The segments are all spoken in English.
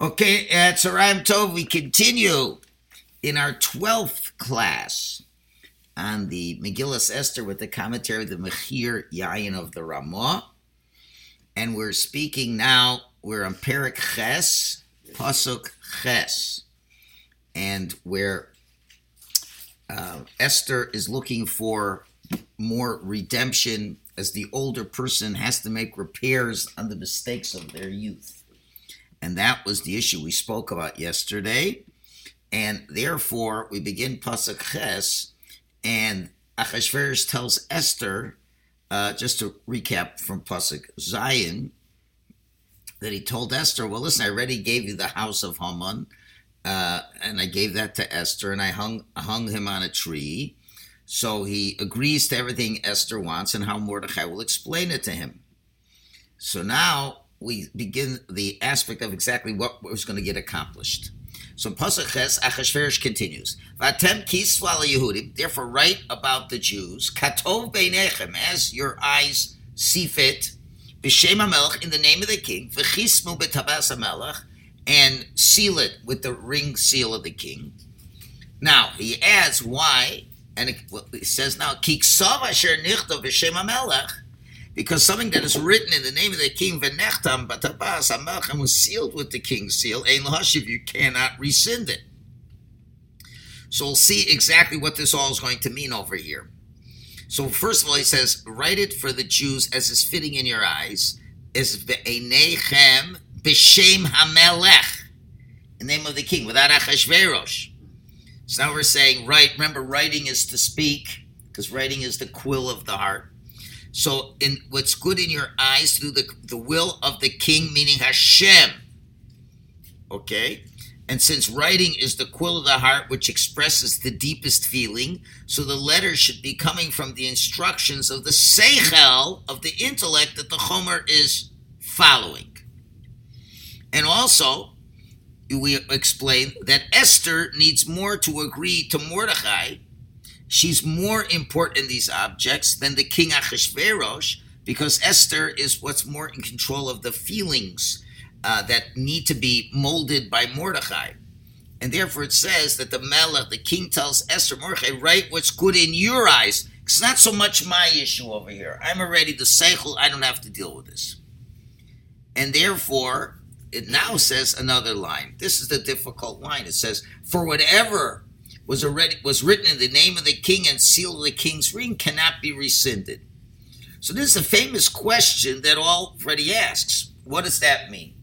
Okay, at Tzarayim Tov, we continue in our 12th class on the Megillas Esther with the commentary of the Mechir Yayin of the Ramah. And we're speaking now, we're on Perek Ches, Pasuk Ches, and where uh, Esther is looking for more redemption as the older person has to make repairs on the mistakes of their youth. And that was the issue we spoke about yesterday. And therefore, we begin Pasuk Ches, and Achashverosh tells Esther, uh, just to recap from Pasuk Zayin, that he told Esther, well, listen, I already gave you the house of Haman, uh, and I gave that to Esther, and I hung, hung him on a tree. So he agrees to everything Esther wants and how Mordechai will explain it to him. So now we begin the aspect of exactly what was going to get accomplished. So Pasuk Ches, Achashverosh continues. Vatem therefore write about the Jews, katov beinechem, as your eyes see fit, b'shem HaMelech, in the name of the king, v'chismu b'tabas HaMelech, and seal it with the ring seal of the king. Now, he adds why, and it, well, he says now, kiksav asher nichtav b'shem HaMelech, because something that is written in the name of the king, v'nechtam batabas hamelchem, was sealed with the king's seal, ein lahashiv, you cannot rescind it. So we'll see exactly what this all is going to mean over here. So first of all, he says, write it for the Jews as is fitting in your eyes, as ve'enechem b'shem hamelech, in the name of the king, without achashverosh. So now we're saying, right, remember, writing is to speak, because writing is the quill of the heart. So, in what's good in your eyes through the, the will of the king, meaning Hashem. Okay? And since writing is the quill of the heart, which expresses the deepest feeling, so the letter should be coming from the instructions of the seichel, of the intellect that the Chomer is following. And also, we explain that Esther needs more to agree to Mordechai she's more important in these objects than the king Achashverosh because Esther is what's more in control of the feelings uh, that need to be molded by Mordechai. And therefore it says that the Melech, the king tells Esther, Mordechai, write what's good in your eyes. It's not so much my issue over here. I'm already the Seichel, I don't have to deal with this. And therefore, it now says another line. This is the difficult line. It says, for whatever was already was written in the name of the king and sealed with the king's ring cannot be rescinded. So this is a famous question that already asks. What does that mean?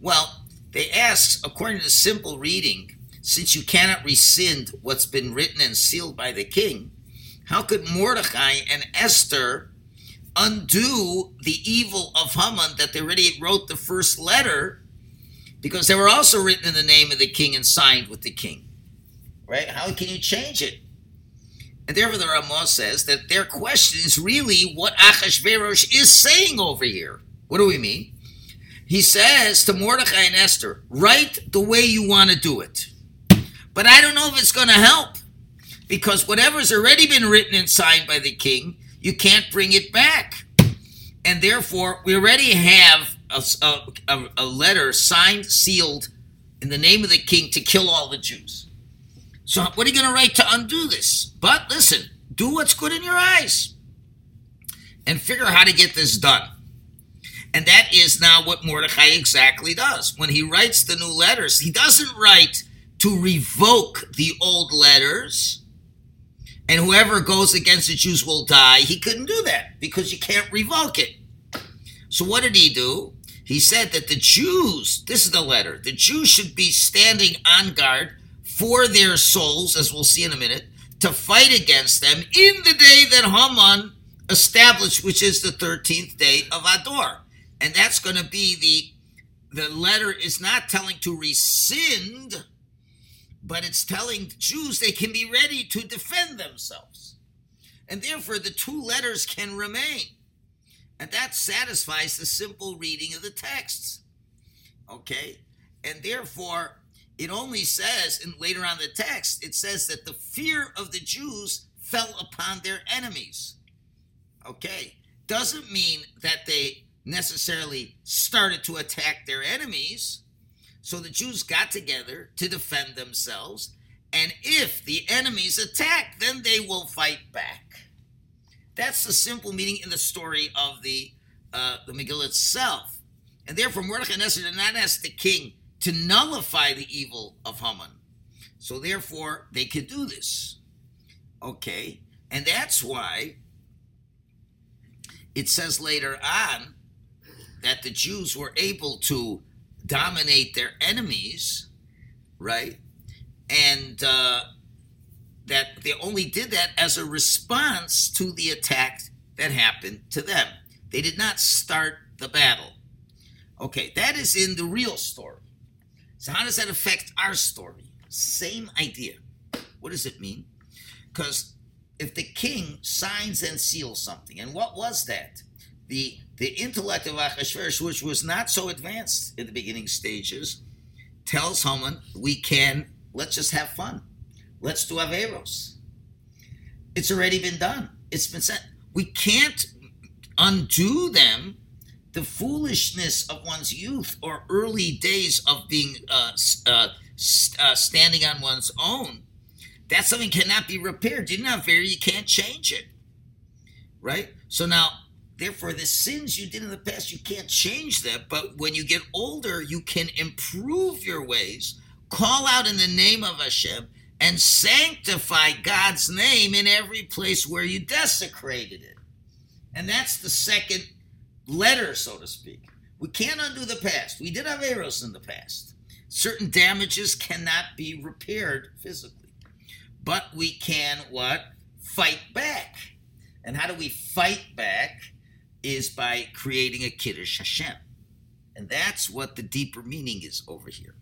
Well, they ask, according to simple reading, since you cannot rescind what's been written and sealed by the king, how could Mordecai and Esther undo the evil of Haman that they already wrote the first letter because they were also written in the name of the king and signed with the king? Right? How can you change it? And therefore, the Ramah says that their question is really what Achashverosh is saying over here. What do we mean? He says to Mordechai and Esther, write the way you want to do it. But I don't know if it's going to help because whatever's already been written and signed by the king, you can't bring it back. And therefore, we already have a, a, a letter signed, sealed in the name of the king to kill all the Jews. So what are you going to write to undo this? But listen, do what's good in your eyes and figure out how to get this done. And that is now what Mordecai exactly does. When he writes the new letters, he doesn't write to revoke the old letters and whoever goes against the Jews will die. He couldn't do that because you can't revoke it. So what did he do? He said that the Jews, this is the letter, the Jews should be standing on guard for their souls, as we'll see in a minute, to fight against them in the day that Haman established, which is the 13th day of Ador. And that's going to be the the letter is not telling to rescind, but it's telling Jews they can be ready to defend themselves. And therefore the two letters can remain. And that satisfies the simple reading of the texts. Okay? And therefore, it only says, and later on the text, it says that the fear of the Jews fell upon their enemies. Okay, doesn't mean that they necessarily started to attack their enemies. So the Jews got together to defend themselves, and if the enemies attack, then they will fight back. That's the simple meaning in the story of the uh, the Megillah itself. And therefore, Mordechai and Esther did not ask the king to nullify the evil of Haman. So therefore, they could do this. Okay, and that's why it says later on that the Jews were able to dominate their enemies, right? And uh, that they only did that as a response to the attack that happened to them. They did not start the battle. Okay, that is in the real story. So, how does that affect our story? Same idea. What does it mean? Because if the king signs and seals something, and what was that? The the intellect of Achashverosh, which was not so advanced in the beginning stages, tells Haman, we can, let's just have fun. Let's do Averos. It's already been done. It's been said. We can't undo them the foolishness of one's youth or early days of being uh, uh, uh, standing on one's own. That something cannot be repaired. You not very, you can't change it. Right? So now Therefore, the sins you did in the past, you can't change them. But when you get older, you can improve your ways, call out in the name of Hashem, and sanctify God's name in every place where you desecrated it. And that's the second letter, so to speak. We can't undo the past. We did have Eros in the past. Certain damages cannot be repaired physically. But we can what? Fight back. And how do we fight back? is by creating a Kiddush Hashem. And that's what the deeper meaning is over here.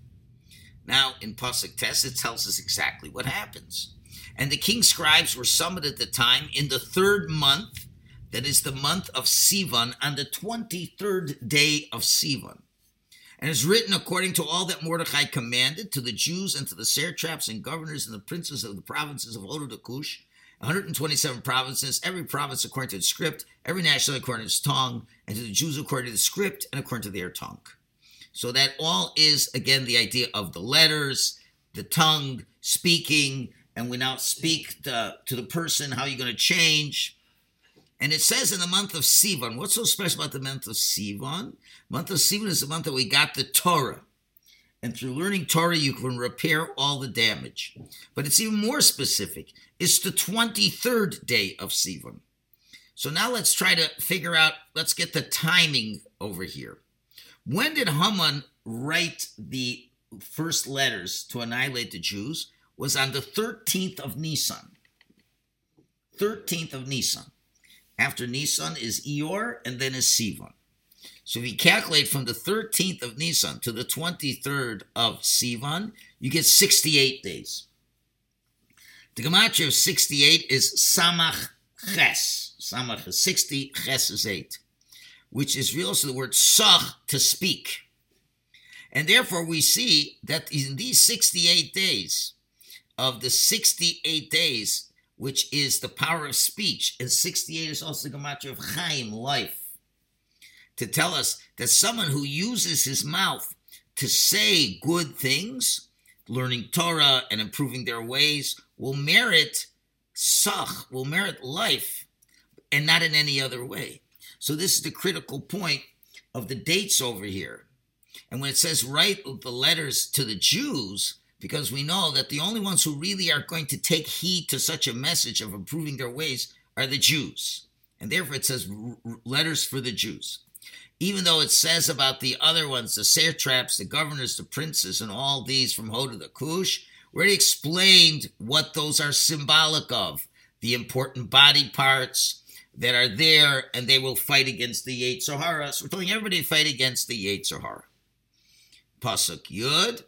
Now, in Pasuk Tes, it tells us exactly what happens. And the king's scribes were summoned at the time in the third month, that is the month of Sivan, on the 23rd day of Sivan. And is written according to all that Mordechai commanded to the Jews and to the satraps and governors and the princes of the provinces of Hodo Kush 127 provinces, every province according to its script, every nationality according to its tongue, and to the Jews according to the script and according to their tongue. So that all is, again, the idea of the letters, the tongue, speaking, and we now speak to, to the person, how are you're going to change. And it says in the month of Sivan, what's so special about the month of Sivan? Month of Sivan is the month that we got the Torah. And through learning Torah, you can repair all the damage. But it's even more specific. It's the 23rd day of Sivan. So now let's try to figure out, let's get the timing over here. When did Haman write the first letters to annihilate the Jews? Was on the 13th of Nisan. 13th of Nisan. After Nisan is Iyar and then is Sivan. So if you calculate from the 13th of Nisan to the 23rd of Sivan, you get 68 days. The gematria of 68 is Samach Ches. Samach is 60, Ches is 8, which is also the word Sach, to speak. And therefore we see that in these 68 days, of the 68 days, which is the power of speech, and 68 is also the gematria of Chaim, life to tell us that someone who uses his mouth to say good things, learning Torah and improving their ways, will merit sach, will merit life, and not in any other way. So this is the critical point of the dates over here. And when it says write the letters to the Jews, because we know that the only ones who really are going to take heed to such a message of improving their ways are the Jews. And therefore it says letters for the Jews even though it says about the other ones, the satraps, the governors, the princes, and all these from Hoda the Kush, we already explained what those are symbolic of the important body parts that are there, and they will fight against the Yetzer Hara. So we're telling everybody to fight against the Yetzer Hara. Pasuk Yud.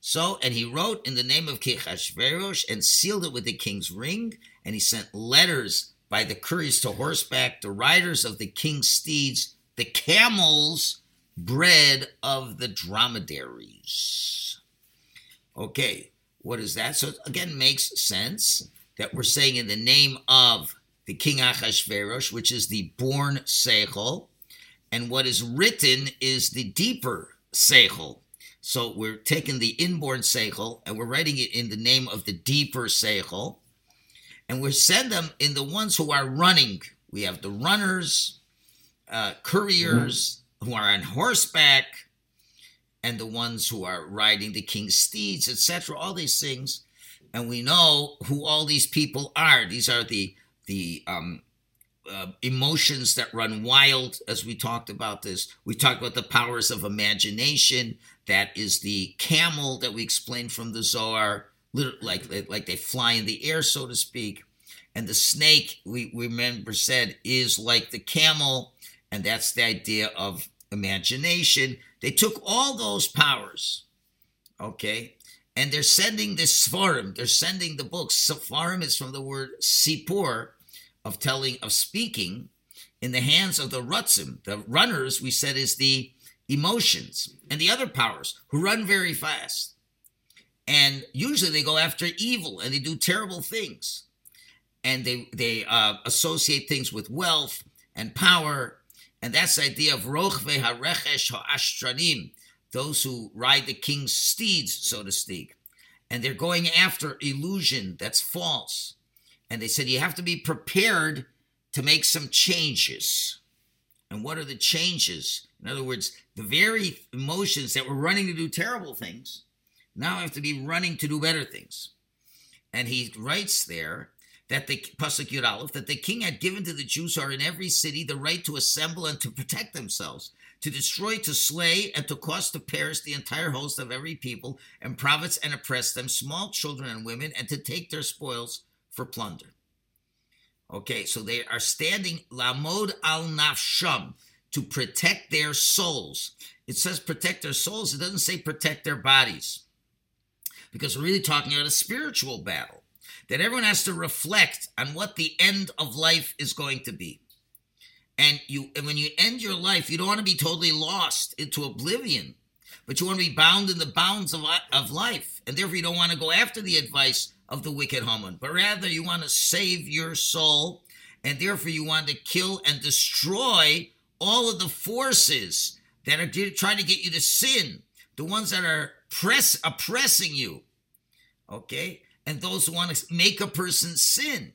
So, and he wrote in the name of Kechashverosh and sealed it with the king's ring, and he sent letters by the couriers to horseback, the riders of the king's steeds, the camel's bred of the dromedaries. Okay, what is that? So again, makes sense that we're saying in the name of the king Achashverosh, which is the born Seichel, and what is written is the deeper Seichel. So we're taking the inborn seichel and we're writing it in the name of the deeper seichel, and we send them in the ones who are running. We have the runners, uh, couriers who are on horseback, and the ones who are riding the king's steeds, etc. All these things, and we know who all these people are. These are the the um, uh, emotions that run wild, as we talked about this. We talked about the powers of imagination. That is the camel that we explained from the Zohar, like like they fly in the air, so to speak. And the snake, we, we remember said, is like the camel, and that's the idea of imagination. They took all those powers, okay, and they're sending this Sfarim, they're sending the books. Sfarim is from the word Sipur, of telling, of speaking, in the hands of the Rutzim. The runners, we said, is the emotions, and the other powers who run very fast. And usually they go after evil and they do terrible things. And they, they uh, associate things with wealth and power and that's the idea of Rochve Harechesh Ha'ashtranim, those who ride the king's steeds, so to speak. And they're going after illusion that's false. And they said you have to be prepared to make some changes. And what are the changes? In other words, the very emotions that were running to do terrible things now have to be running to do better things. And he writes there that the Pasuk Aleph, that the king had given to the Jews who are in every city the right to assemble and to protect themselves, to destroy, to slay, and to cause to perish the entire host of every people, and prophets and oppress them, small children and women, and to take their spoils for plunder. Okay, so they are standing lamod al nafsham to protect their souls. It says protect their souls. It doesn't say protect their bodies, because we're really talking about a spiritual battle that everyone has to reflect on what the end of life is going to be. And you and when you end your life, you don't want to be totally lost into oblivion, but you want to be bound in the bounds of, of life. And therefore you don't want to go after the advice of the wicked Haman, but rather you want to save your soul, and therefore you want to kill and destroy all of the forces that are trying to get you to sin, the ones that are press oppressing you. Okay? and those who want to make a person sin.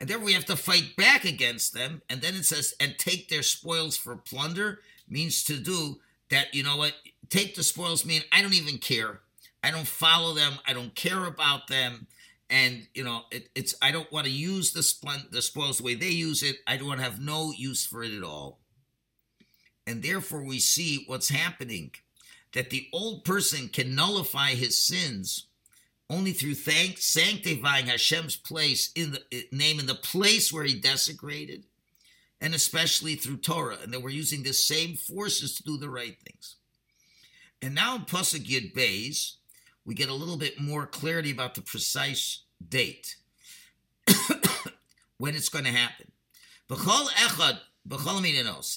And therefore we have to fight back against them. And then it says, and take their spoils for plunder means to do that, you know what? Take the spoils mean I don't even care. I don't follow them. I don't care about them. And you know, it, it's I don't want to use the spl- the spoils the way they use it. I don't want to have no use for it at all. And therefore, we see what's happening that the old person can nullify his sins only through thank, sanctifying Hashem's place in the eh, name in the place where he desecrated, and especially through Torah, and that we're using the same forces to do the right things. And now in Pasuk Yud Beis, we get a little bit more clarity about the precise date when it's going to happen. B'chol echad, b'chol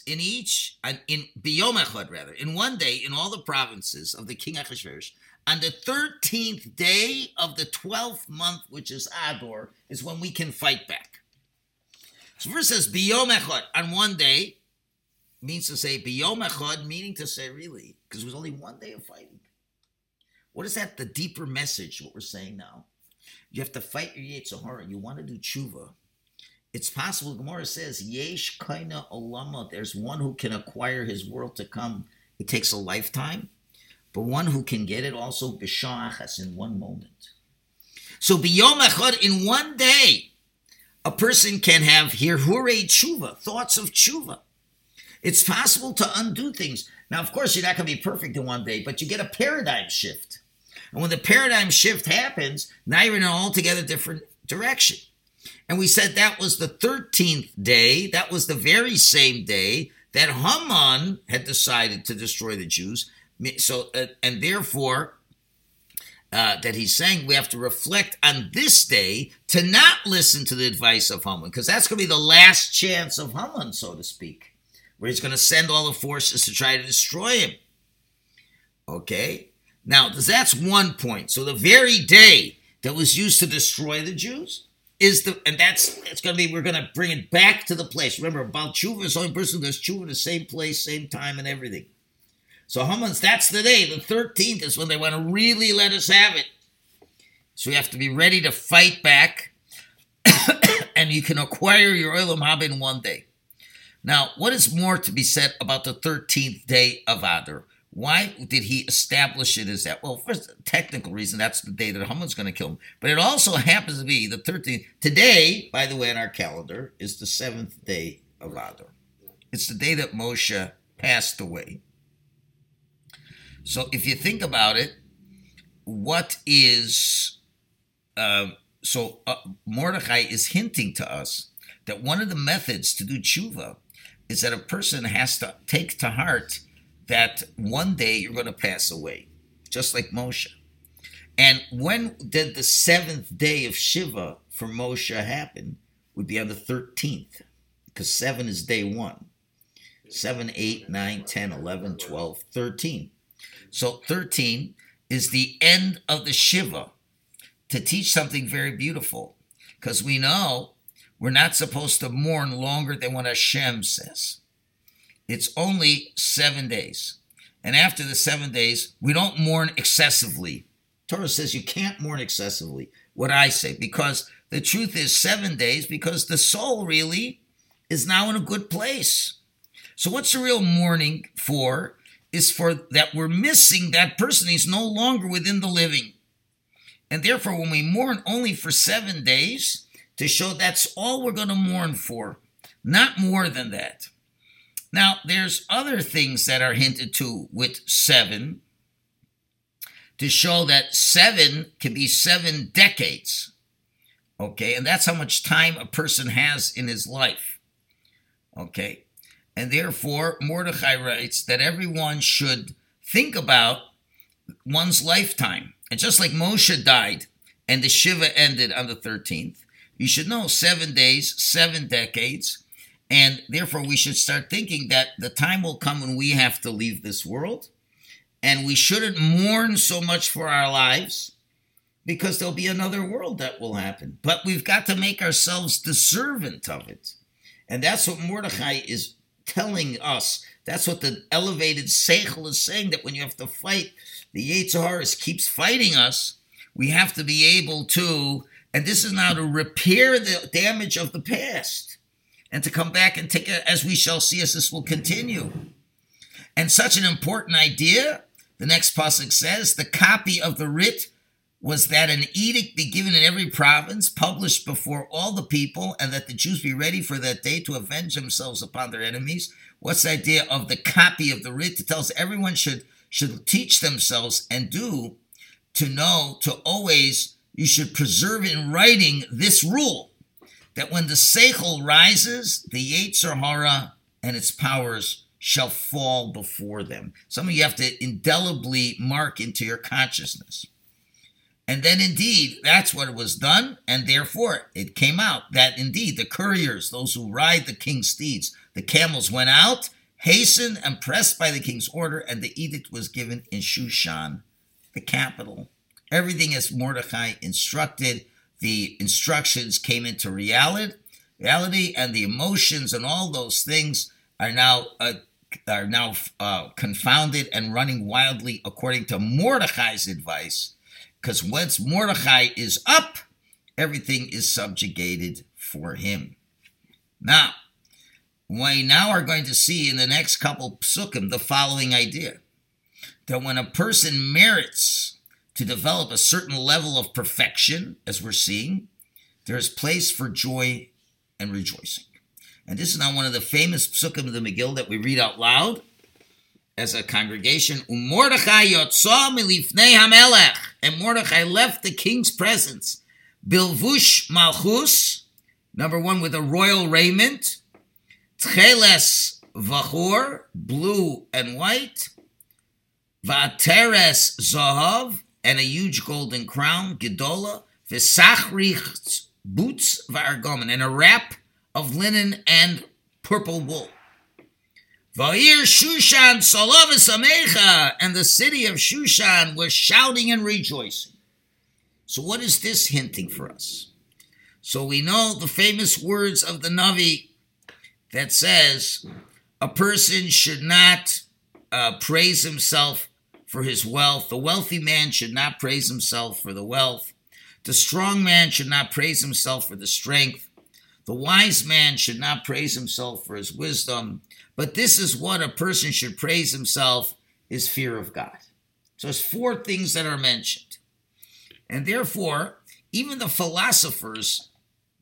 in each, in biyom echad rather, in one day, in all the provinces of the king Achashverosh, on the 13th day of the 12th month, which is Ador, is when we can fight back. So first says Biyom Echad, on one day, means to say Biyom Echad, meaning to say really, because it was only one day of fighting. What is that, the deeper message, what we're saying now? You have to fight your Yetzirah. You want to do tshuva. It's possible, Gemara says, Yesh Kaina Olama, there's one who can acquire his world to come. It takes a lifetime but one who can get it also b'sha'achas in one moment. So biyom echad, in one day, a person can have hirhure tshuva, thoughts of tshuva. It's possible to undo things. Now, of course, you're not going to be perfect in one day, but you get a paradigm shift. And when the paradigm shift happens, now you're in an altogether different direction. And we said that was the 13th day. That was the very same day that Haman had decided to destroy the Jews. So, uh, and therefore, uh, that he's saying we have to reflect on this day to not listen to the advice of Haman, because that's going to be the last chance of Haman, so to speak, where he's going to send all the forces to try to destroy him. Okay? Now, that's one point. So the very day that was used to destroy the Jews is the, and that's, it's going to be, we're going to bring it back to the place. Remember, about tshuva is the only person who does tshuva in the same place, same time, and everything. So Haman's, that's the day. The 13th is when they want to really let us have it. So we have to be ready to fight back. and you can acquire your Olam Haba in one day. Now, what is more to be said about the 13th day of Adar? Why did he establish it as that? Well, first, technical reason, that's the day that Haman's going to kill him. But it also happens to be the 13th. Today, by the way, on our calendar, is the seventh day of Adar. It's the day that Moshe passed away. So if you think about it, what is uh, so uh, Mordechai is hinting to us that one of the methods to do tshuva is that a person has to take to heart that one day you're going to pass away, just like Moshe. And when did the seventh day of Shiva for Moshe happen? Would be on the 13th, because seven is day one. 7, 8, 9, 10, 11, 12, 13. So 13 is the end of the Shiva to teach something very beautiful. Because we know we're not supposed to mourn longer than what Hashem says. It's only seven days. And after the seven days, we don't mourn excessively. Torah says you can't mourn excessively. What I say, because the truth is seven days, because the soul really is now in a good place. So what's the real mourning for? Is for that we're missing that person. He's no longer within the living. And therefore, when we mourn only for seven days, to show that's all we're going to mourn for, not more than that. Now, there's other things that are hinted to with seven to show that seven can be seven decades. Okay, and that's how much time a person has in his life. Okay, and therefore, Mordechai writes that everyone should think about one's lifetime. And just like Moshe died and the Shiva ended on the 13th, you should know seven days, seven decades, and therefore, we should start thinking that the time will come when we have to leave this world. And we shouldn't mourn so much for our lives because there'll be another world that will happen. But we've got to make ourselves the servant of it. And that's what Mordechai is telling us. That's what the elevated Seichel is saying that when you have to fight, the Yetzer keeps fighting us. We have to be able to, and this is now to repair the damage of the past and to come back and take it as we shall see as this will continue. And such an important idea, the next pasuk says, the copy of the writ was that an edict be given in every province, published before all the people, and that the Jews be ready for that day to avenge themselves upon their enemies. What's the idea of the copy of the writ? It tells everyone should should teach themselves and do to know to always you should preserve in writing this rule that when the Seichel rises, the Yetzer Hara and its powers shall fall before them. Some of you have to indelibly mark into your consciousness. And then indeed, that's what was done, and therefore it came out that indeed the couriers, those who ride the king's steeds, the camels went out, hastened and pressed by the king's order, and the edict was given in Shushan, the capital. Everything as Mordecai instructed, the instructions came into reality, reality, and the emotions and all those things are now uh, are now uh, confounded and running wildly according to Mordechai's advice. Because once Mordechai is up, everything is subjugated for him. Now, we now are going to see in the next couple psukim the following idea that when a person merits to develop a certain level of perfection, as we're seeing, there is place for joy and rejoicing. And this is now one of the famous psukim of the Megillah that we read out loud as a congregation. And Mordechai left the king's presence. Bilvush malchus, number one, with a royal raiment. Tcheles vachur, blue and white. Vateres zahav, and a huge golden crown, gedola, v'sachrich butz v'argomen, and a wrap of linen and purple wool. Va'ir Shushan Salavis Amecha, and the city of Shushan was shouting and rejoicing. So, what is this hinting for us? So, we know the famous words of the Navi that says a person should not uh, praise himself for his wealth. The wealthy man should not praise himself for the wealth. The strong man should not praise himself for the strength. The wise man should not praise himself for his wisdom. But this is what a person should praise himself is fear of God. So it's four things that are mentioned. And therefore, even the philosophers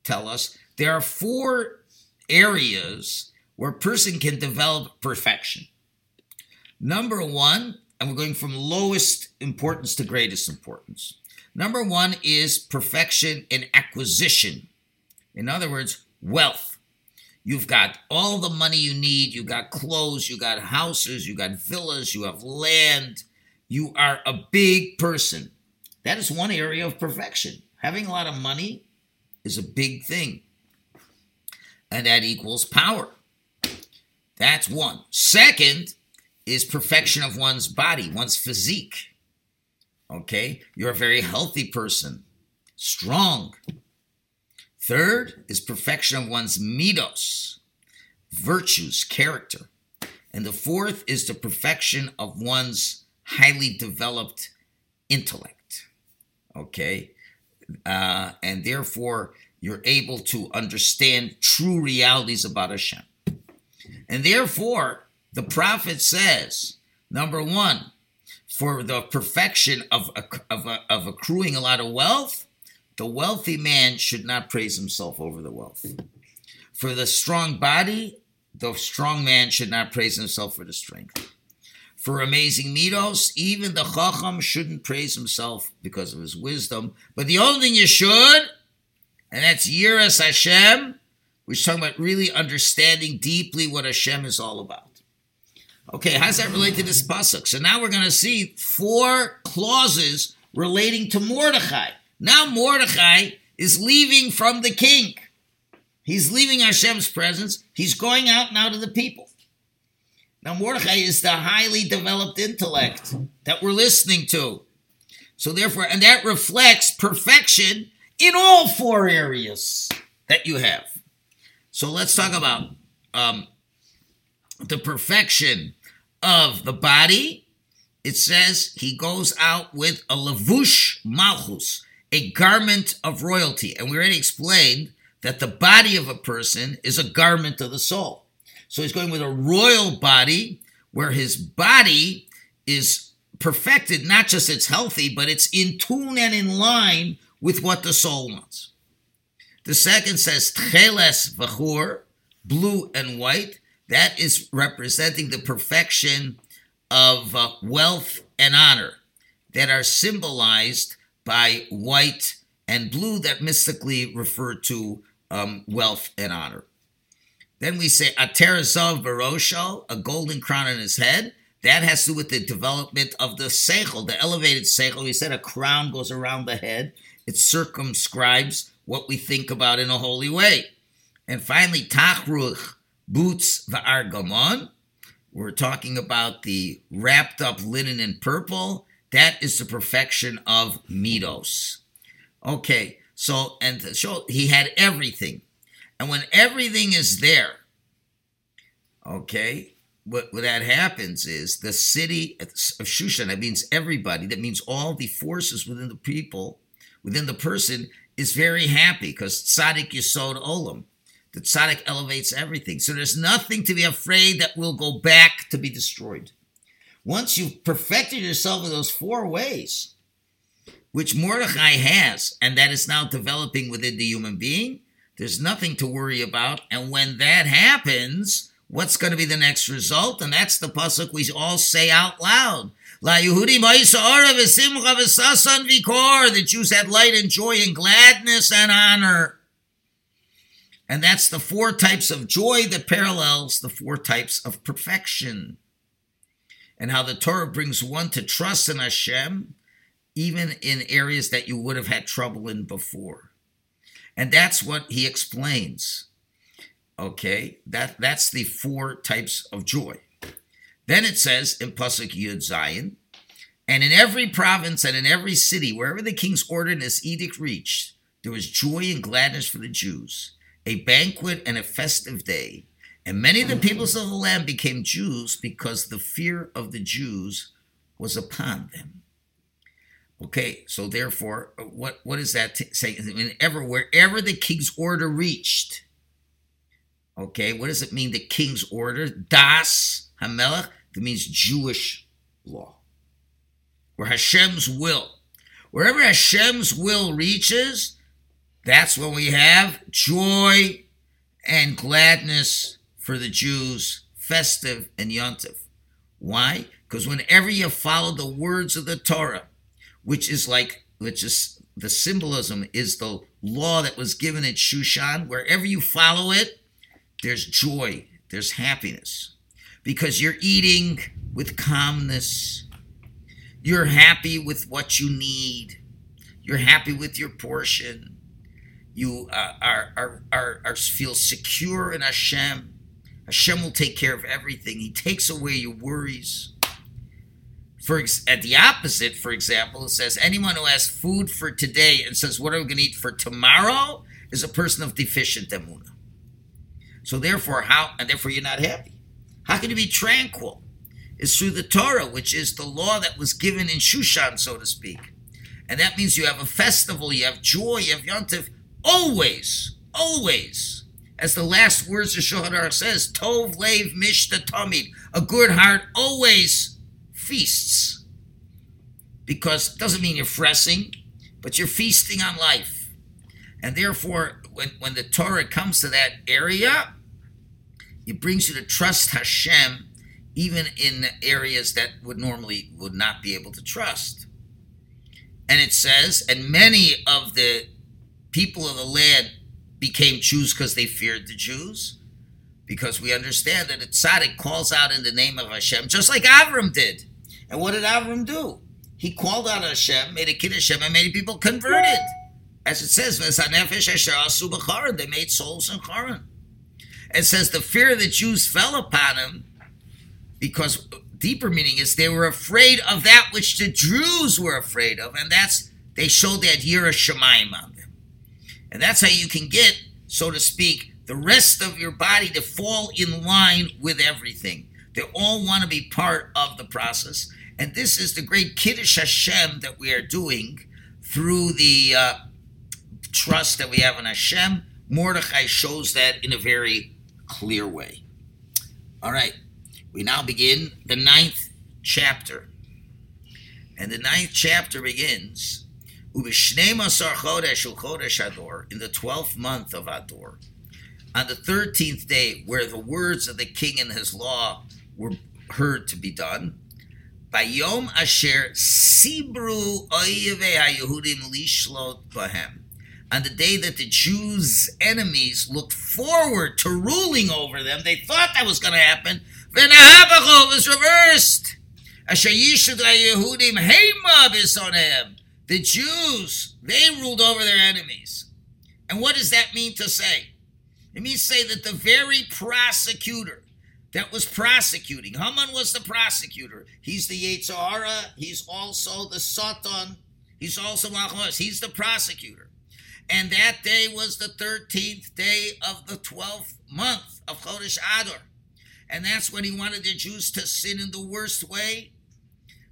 tell us there are four areas where a person can develop perfection. Number one, and we're going from lowest importance to greatest importance. Number one is perfection in acquisition. In other words, wealth. You've got all the money you need. You've got clothes, you got houses, you got villas, you have land. You are a big person. That is one area of perfection. Having a lot of money is a big thing. And that equals power. That's one. Second is perfection of one's body, one's physique. Okay? You're a very healthy person, strong. Third is perfection of one's midos, virtues, character. And the fourth is the perfection of one's highly developed intellect. Okay? Uh, and therefore, you're able to understand true realities about Hashem. And therefore, the prophet says, number one, for the perfection of, of, of accruing a lot of wealth, the wealthy man should not praise himself over the wealth. For the strong body, the strong man should not praise himself for the strength. For amazing midos, even the chacham shouldn't praise himself because of his wisdom. But the only thing you should, and that's yiras Hashem, which is talking about really understanding deeply what Hashem is all about. Okay, how's that relate to this pasuk? So now we're going to see four clauses relating to Mordechai. Now Mordechai is leaving from the king. He's leaving Hashem's presence. He's going out now to the people. Now Mordechai is the highly developed intellect that we're listening to. So therefore, and that reflects perfection in all four areas that you have. So let's talk about um, the perfection of the body. It says he goes out with a lavush malchus, a garment of royalty. And we already explained that the body of a person is a garment of the soul. So he's going with a royal body where his body is perfected, not just it's healthy, but it's in tune and in line with what the soul wants. The second says tcheles v'chur, blue and white. That is representing the perfection of uh, wealth and honor that are symbolized by white and blue that mystically refer to um, wealth and honor. Then we say Aterazov Barosho, a golden crown on his head. That has to do with the development of the seichel, the elevated seichel. We said a crown goes around the head. It circumscribes what we think about in a holy way. And finally, Tachruch, butz va'argamon. We're talking about the wrapped up linen in purple. That is the perfection of midos. Okay, so and so he had everything, and when everything is there, okay, what, what that happens is the city of Shushan. That means everybody. That means all the forces within the people, within the person, is very happy because tzaddik yisod olam. The tzaddik elevates everything. So there's nothing to be afraid that will go back to be destroyed. Once you've perfected yourself in those four ways, which Mordechai has, and that is now developing within the human being, there's nothing to worry about. And when that happens, what's going to be the next result? And that's the pasuk we all say out loud. La Yehudi. The Jews had light and joy and gladness and honor. And that's the four types of joy that parallels the four types of perfection. And how the Torah brings one to trust in Hashem, even in areas that you would have had trouble in before. And that's what he explains. Okay, that, that's the four types of joy. Then it says in Pasuk Yud Zayin, and in every province and in every city, wherever the king's his edict reached, there was joy and gladness for the Jews a banquet and a festive day. And many of the mm-hmm. peoples of the land became Jews because the fear of the Jews was upon them. Okay, so therefore, what what does that t- say? Whenever wherever the king's order reached, okay, what does it mean? The king's order, das Hamelach, that means Jewish law, or Hashem's will. Wherever Hashem's will reaches, that's when we have joy and gladness for the Jews, festive and yontif. Why? Because whenever you follow the words of the Torah, which is like, which is the symbolism is the law that was given at Shushan, wherever you follow it, there's joy, there's happiness. Because you're eating with calmness, you're happy with what you need, you're happy with your portion, you uh, are, are, are, are feel secure in Hashem Hashem will take care of everything. He takes away your worries. For ex- at the opposite, for example, it says anyone who has food for today and says, "What are we going to eat for tomorrow?" is a person of deficient emuna. So therefore, how and therefore you're not happy. How can you be tranquil? It's through the Torah, which is the law that was given in Shushan, so to speak. And that means you have a festival, you have joy, you have yontif, always, always as the last words of Shohar says, Tov Lev Mishta Tamid, a good heart always feasts. Because it doesn't mean you're fressing, but you're feasting on life. And therefore, when, when the Torah comes to that area, it brings you to trust Hashem even in areas that would normally would not be able to trust. And it says, and many of the people of the land became Jews because they feared the Jews. Because we understand that a tzaddik calls out in the name of Hashem, just like Avram did. And what did Avram do? He called out Hashem, made a kid Hashem, and many people converted. As it says, they made souls in Haran. It says the fear of the Jews fell upon him because deeper meaning is they were afraid of that which the Jews were afraid of, and that's they showed that Yira Shemaim on and that's how you can get, so to speak, the rest of your body to fall in line with everything. They all want to be part of the process. And this is the great Kiddush Hashem that we are doing through the uh, trust that we have in Hashem. Mordechai shows that in a very clear way. All right, we now begin the ninth chapter. And the ninth chapter begins in the 12th month of Ador, on the 13th day, where the words of the king and his law were heard to be done, by Yom Asher Sibru Oyeve Lishlot Bahem, on the day that the Jews' enemies looked forward to ruling over them, they thought that was going to happen. Venahabachol was reversed. Asher Yishud Hema Bisonem the Jews, they ruled over their enemies. And what does that mean to say? It means to say that the very prosecutor that was prosecuting, Haman was the prosecutor. He's the Yetzer Hara, he's also the Satan, he's also Malchus, he's the prosecutor. And that day was the 13th day of the 12th month of Chodesh Adar. And that's when he wanted the Jews to sin in the worst way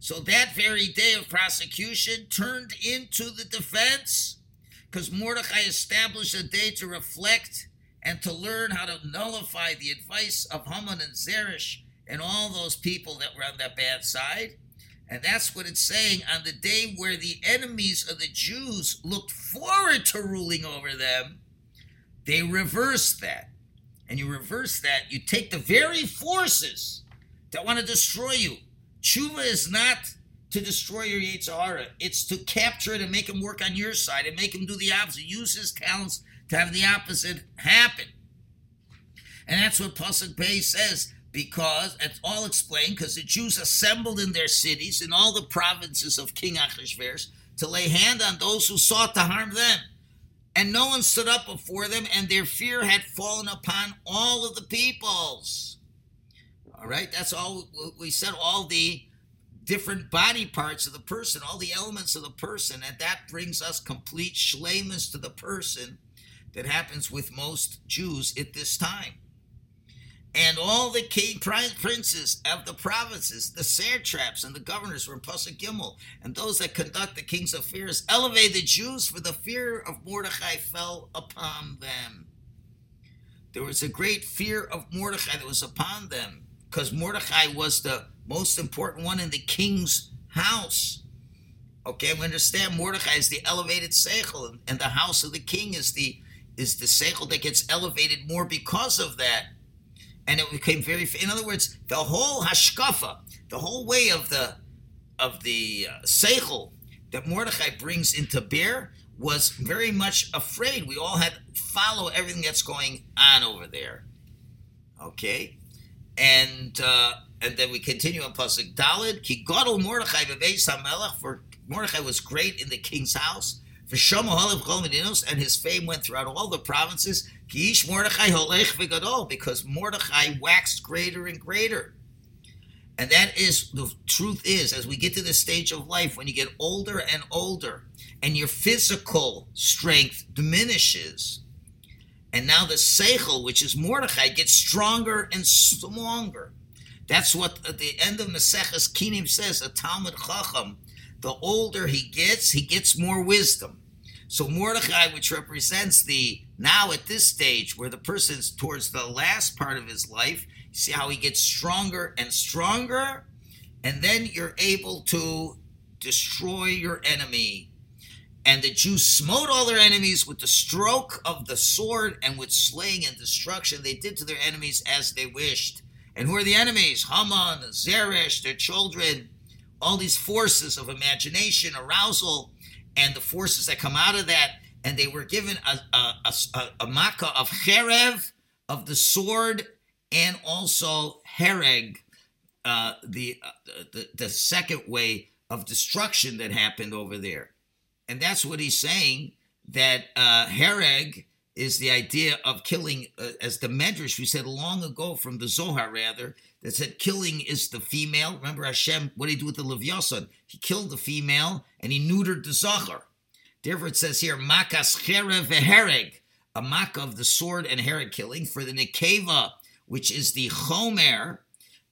so that very day of prosecution turned into the defense because Mordechai established a day to reflect and to learn how to nullify the advice of Haman and Zeresh and all those people that were on that bad side. And that's what it's saying on the day where the enemies of the Jews looked forward to ruling over them, they reversed that. And you reverse that, you take the very forces that want to destroy you Tshuva is not to destroy your Yetzer Hara. It's to capture it and make him work on your side and make him do the opposite. Use his talents to have the opposite happen. And that's what Pasuk Bey says, because it's all explained, because the Jews assembled in their cities, in all the provinces of King Achashverosh, to lay hand on those who sought to harm them. And no one stood up before them, and their fear had fallen upon all of the peoples. All right, that's all we said. All the different body parts of the person, all the elements of the person, and that brings us complete shlemus to the person that happens with most Jews at this time. And all the king princes of the provinces, the satraps and the governors were Pasuk Gimel, and those that conduct the king's affairs elevated the Jews, for the fear of Mordechai fell upon them. There was a great fear of Mordechai that was upon them, because Mordechai was the most important one in the king's house. Okay, we understand Mordechai is the elevated seichel, and the house of the king is the is the seichel that gets elevated more because of that and it became very. In other words, the whole hashkafa, the whole way of the of the uh, seichel that Mordechai brings into bear was very much afraid. We all had to follow everything that's going on over there. Okay, and uh, and then we continue on pasuk Dalid. Ki gadol Mordechai bebeis hamelech. For Mordechai was great in the king's house. For Shomo and his fame went throughout all the provinces. Kish Mordechai holech v'gadol, because Mordechai waxed greater and greater. And that is the truth is, as we get to this stage of life, when you get older and older, and your physical strength diminishes, and now the seichel, which is Mordechai, gets stronger and stronger. That's what at the end of Maseches Kinim says, a Talmid Chacham. The older he gets, he gets more wisdom. So Mordechai, which represents the now at this stage where the person's towards the last part of his life, see how he gets stronger and stronger, and then you're able to destroy your enemy. And the Jews smote all their enemies with the stroke of the sword and with slaying and destruction. They did to their enemies as they wished. And who are the enemies? Haman, Zeresh, their children, all these forces of imagination, arousal, and the forces that come out of that, and they were given a, a, a, a makkah of cherev, of the sword, and also hereg, uh, the, uh, the, the second way of destruction that happened over there. And that's what he's saying, that uh, hereg is the idea of killing, uh, as the Medrash we said long ago from the Zohar, rather, that said killing is the female. Remember Hashem, what did he do with the Levyasan? He killed the female and he neutered the Zachar. Therefore, it says here, Makas Cherev a mak of the sword and hereg killing for the Nekeva, which is the Chomer,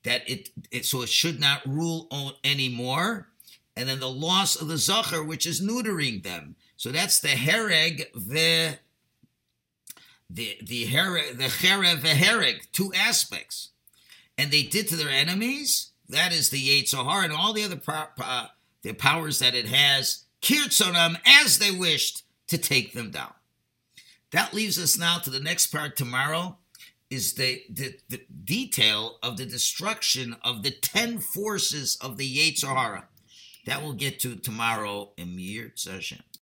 that it, it so it should not rule on anymore. And then the loss of the Zachar, which is neutering them. So that's the Hereg the the the hereg the Cherev Vehereg, two aspects and they did to their enemies. That is the Yetzirah and all the other uh, the powers that it has, kirtzonam as they wished to take them down. That leaves us now to the next part tomorrow is the, the, the detail of the destruction of the 10 forces of the Yetzirah. That we'll get to tomorrow in Mir session.